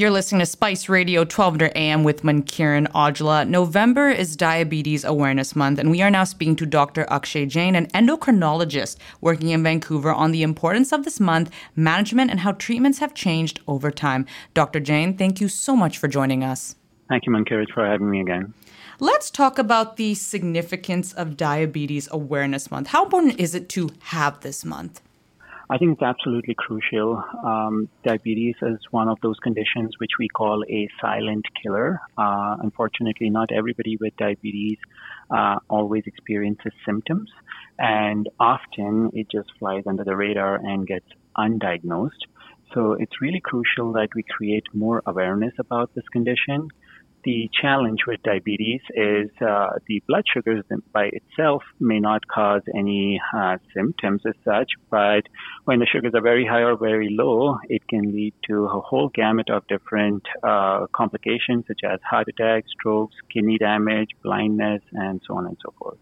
You're listening to Spice Radio 1200 AM with Mankiran Aujla. November is Diabetes Awareness Month, and we are now speaking to Dr. Akshay Jain, an endocrinologist working in Vancouver, on the importance of this month, management, and how treatments have changed over time. Dr. Jain, thank you so much for joining us. Thank you, Mankiran, for having me again. Let's talk about the significance of Diabetes Awareness Month. How important is it to have this month? I think it's absolutely crucial. Um, diabetes is one of those conditions which we call a silent killer. Uh, unfortunately, not everybody with diabetes uh, always experiences symptoms, and often it just flies under the radar and gets undiagnosed. So it's really crucial that we create more awareness about this condition the challenge with diabetes is uh, the blood sugars by itself may not cause any uh, symptoms as such, but when the sugars are very high or very low, it can lead to a whole gamut of different uh, complications such as heart attacks, strokes, kidney damage, blindness, and so on and so forth.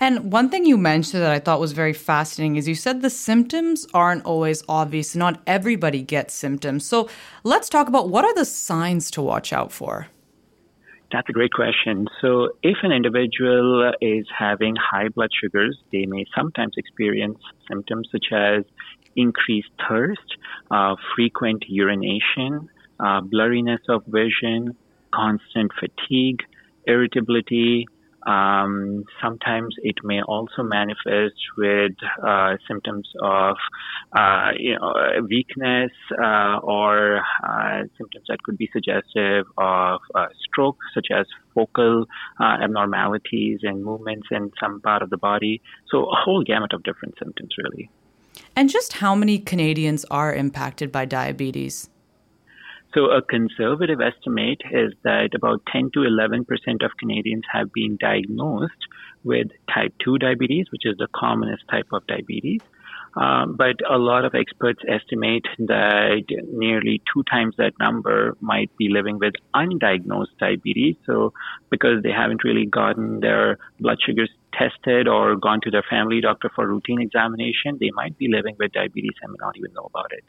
And one thing you mentioned that I thought was very fascinating is you said the symptoms aren't always obvious. Not everybody gets symptoms. So let's talk about what are the signs to watch out for? That's a great question. So, if an individual is having high blood sugars, they may sometimes experience symptoms such as increased thirst, uh, frequent urination, uh, blurriness of vision, constant fatigue, irritability, um, sometimes it may also manifest with uh, symptoms of uh, you know, weakness uh, or uh, symptoms that could be suggestive of uh, stroke, such as focal uh, abnormalities and movements in some part of the body. So, a whole gamut of different symptoms, really. And just how many Canadians are impacted by diabetes? So a conservative estimate is that about 10 to 11 percent of Canadians have been diagnosed with type 2 diabetes, which is the commonest type of diabetes. Um, but a lot of experts estimate that nearly two times that number might be living with undiagnosed diabetes. So, because they haven't really gotten their blood sugars tested or gone to their family doctor for routine examination, they might be living with diabetes and may not even know about it.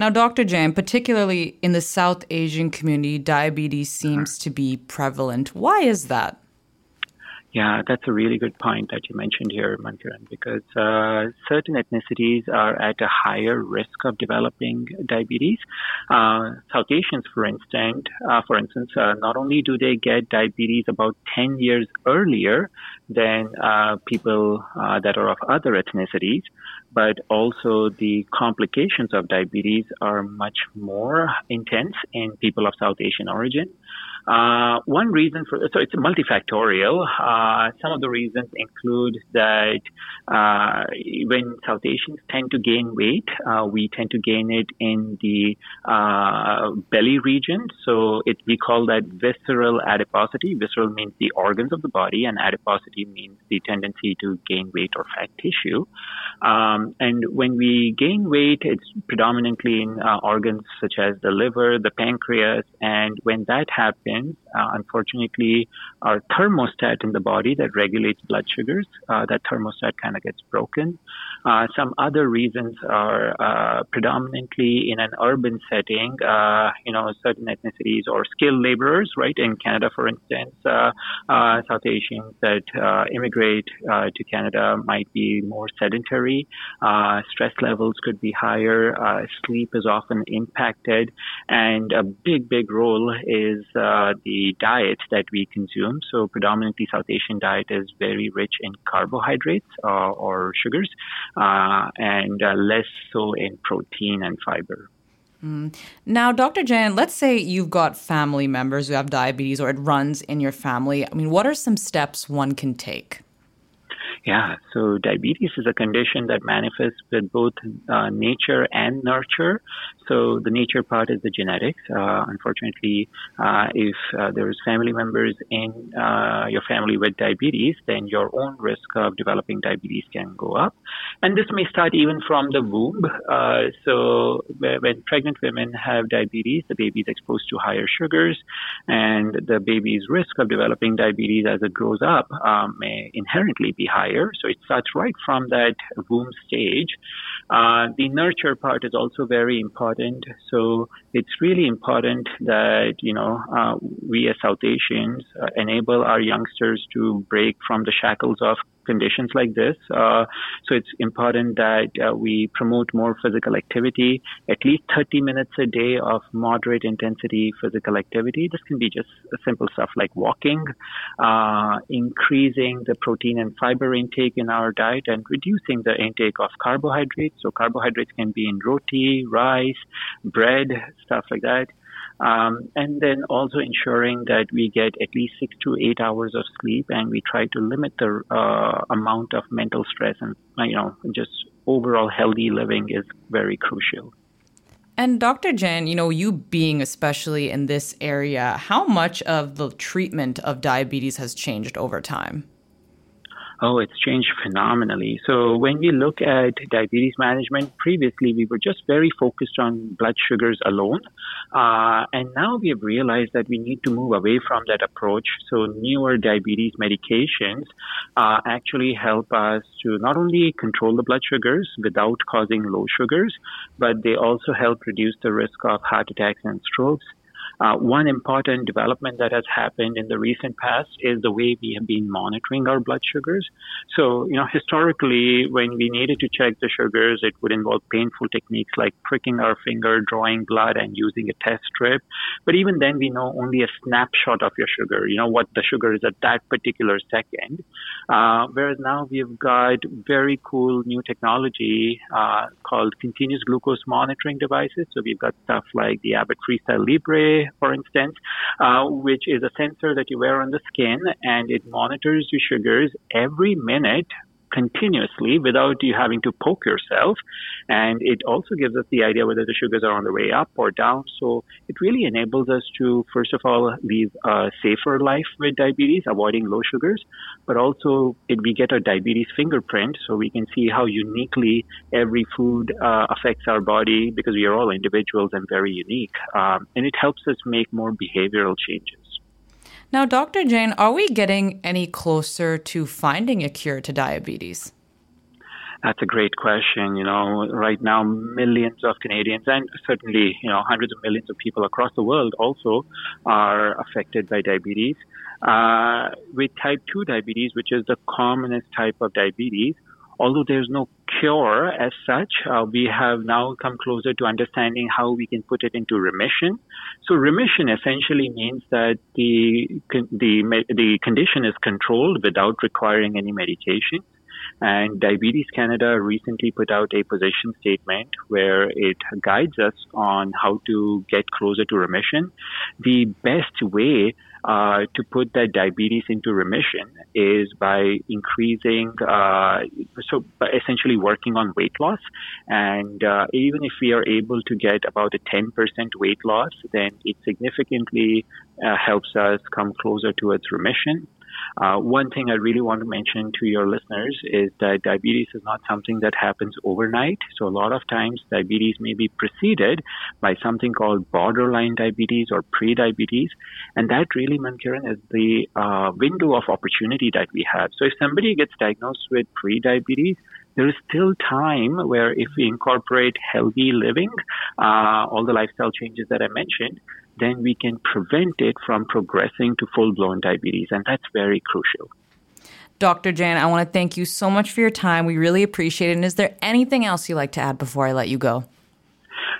Now, Dr. Jain, particularly in the South Asian community, diabetes seems to be prevalent. Why is that? Yeah, that's a really good point that you mentioned here, Mankiran, because uh, certain ethnicities are at a higher risk of developing diabetes. Uh, South Asians, for instance, uh, for instance, uh, not only do they get diabetes about 10 years earlier than uh, people uh, that are of other ethnicities, but also the complications of diabetes are much more intense in people of South Asian origin. Uh, one reason for so it's multifactorial. Uh, some of the reasons include that uh, when South Asians tend to gain weight, uh, we tend to gain it in the uh, belly region. So it, we call that visceral adiposity. Visceral means the organs of the body, and adiposity means the tendency to gain weight or fat tissue. Um, and when we gain weight, it's predominantly in uh, organs such as the liver, the pancreas, and when that happens uh, unfortunately, our thermostat in the body that regulates blood sugars, uh, that thermostat kind of gets broken. Uh, some other reasons are uh, predominantly in an urban setting, uh, you know, certain ethnicities or skilled laborers, right? In Canada, for instance, uh, South Asians that immigrate to Canada might be more sedentary. stress levels could be higher. sleep is often impacted. And a big, big role is uh, the diet that we consume. So predominantly South Asian diet is very rich in carbohydrates uh, or sugars, uh, and uh, less so in protein and fiber. Mm. Now, Dr. Jain, let's say you've got family members who have diabetes or it runs in your family. I mean, what are some steps one can take? Yeah, so diabetes is a condition that manifests with both uh, nature and nurture. So the nature part is the genetics. Uh, unfortunately, uh, if uh, there's family members in uh, your family with diabetes, then your own risk of developing diabetes can go up. And this may start even from the womb. Uh, so when pregnant women have diabetes, the baby is exposed to higher sugars, and the baby's risk of developing diabetes as it grows up um, may inherently be higher. So it starts right from that womb stage. Uh, the nurture part is also very important. So it's really important that, you know, uh, we as South Asians uh, enable our youngsters to break from the shackles of conditions like this. Uh, so it's important that uh, we promote more physical activity, at least 30 minutes a day of moderate intensity physical activity. This can be just simple stuff like walking, uh, increasing the protein and fiber intake in our diet, and reducing the intake of carbohydrates. So carbohydrates can be in roti, rice, bread, stuff like that. Um, and then also ensuring that we get at least six to eight hours of sleep and we try to limit the uh, amount of mental stress and, you know, just overall healthy living is very crucial. And Dr. Jain, you know, you being especially in this area, how much of the treatment of diabetes has changed over time? Oh, it's changed phenomenally. So when we look at diabetes management, previously we were just very focused on blood sugars alone. Uh, and now we have realized that we need to move away from that approach. So newer diabetes medications uh, actually help us to not only control the blood sugars without causing low sugars, but they also help reduce the risk of heart attacks and strokes. Uh, one important development that has happened in the recent past is the way we have been monitoring our blood sugars. So, you know, historically, when we needed to check the sugars, it would involve painful techniques like pricking our finger, drawing blood, and using a test strip. But even then, we know only a snapshot of your sugar, you know, what the sugar is at that particular second. Uh, whereas now we've got very cool new technology uh, called continuous glucose monitoring devices. So we've got stuff like the Abbott Freestyle Libre, for instance, uh, which is a sensor that you wear on the skin and it monitors your sugars every minute continuously without you having to poke yourself. And it also gives us the idea whether the sugars are on the way up or down. So it really enables us to, first of all, live a safer life with diabetes, avoiding low sugars, but also it, we get a diabetes fingerprint so we can see how uniquely every food uh, affects our body because we are all individuals and very unique. Um, and it helps us make more behavioral changes. Now, Dr. Jain, are we getting any closer to finding a cure to diabetes? That's a great question. You know, right now, millions of Canadians and certainly, you know, hundreds of millions of people across the world also are affected by diabetes. Uh, with type 2 diabetes, which is the commonest type of diabetes, although there's no cure as such, uh, we have now come closer to understanding how we can put it into remission. So remission essentially means that the the the condition is controlled without requiring any medication. And Diabetes Canada recently put out a position statement where it guides us on how to get closer to remission. The best way uh, to put that diabetes into remission is by increasing, uh, so essentially working on weight loss. And uh, even if we are able to get about a 10% weight loss, then it significantly uh, helps us come closer towards remission. Uh, one thing I really want to mention to your listeners is that diabetes is not something that happens overnight. So a lot of times diabetes may be preceded by something called borderline diabetes or pre-diabetes. And that really, Mankiran, is the uh, window of opportunity that we have. So if somebody gets diagnosed with pre-diabetes, there is still time where if we incorporate healthy living, uh, all the lifestyle changes that I mentioned, then we can prevent it from progressing to full blown diabetes. And that's very crucial. Dr. Jain, I want to thank you so much for your time. We really appreciate it. And is there anything else you'd like to add before I let you go?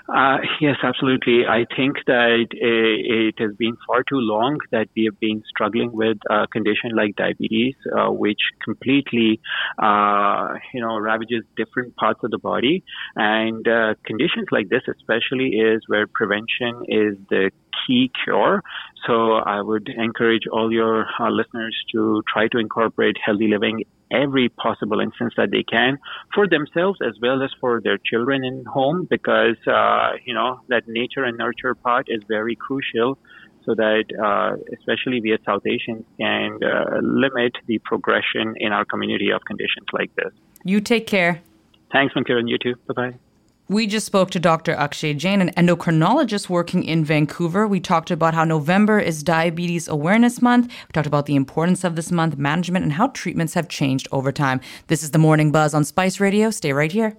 Uh, yes, absolutely. I think that it, has been far too long that we have been struggling with a condition like diabetes, uh, which completely, uh, you know, ravages different parts of the body. And uh, conditions like this, especially, is where prevention is the key cure. So I would encourage all your uh, listeners to try to incorporate healthy living every possible instance that they can for themselves as well as for their children in home because uh, you know that nature and nurture part is very crucial so that uh, especially we as South Asians can uh, limit the progression in our community of conditions like this. You take care. Thanks, Mankiran. You too. Bye bye. We just spoke to Dr. Akshay Jain, an endocrinologist working in Vancouver. We talked about how November is Diabetes Awareness Month. We talked about the importance of this month, management, and how treatments have changed over time. This is the Morning Buzz on Spice Radio. Stay right here.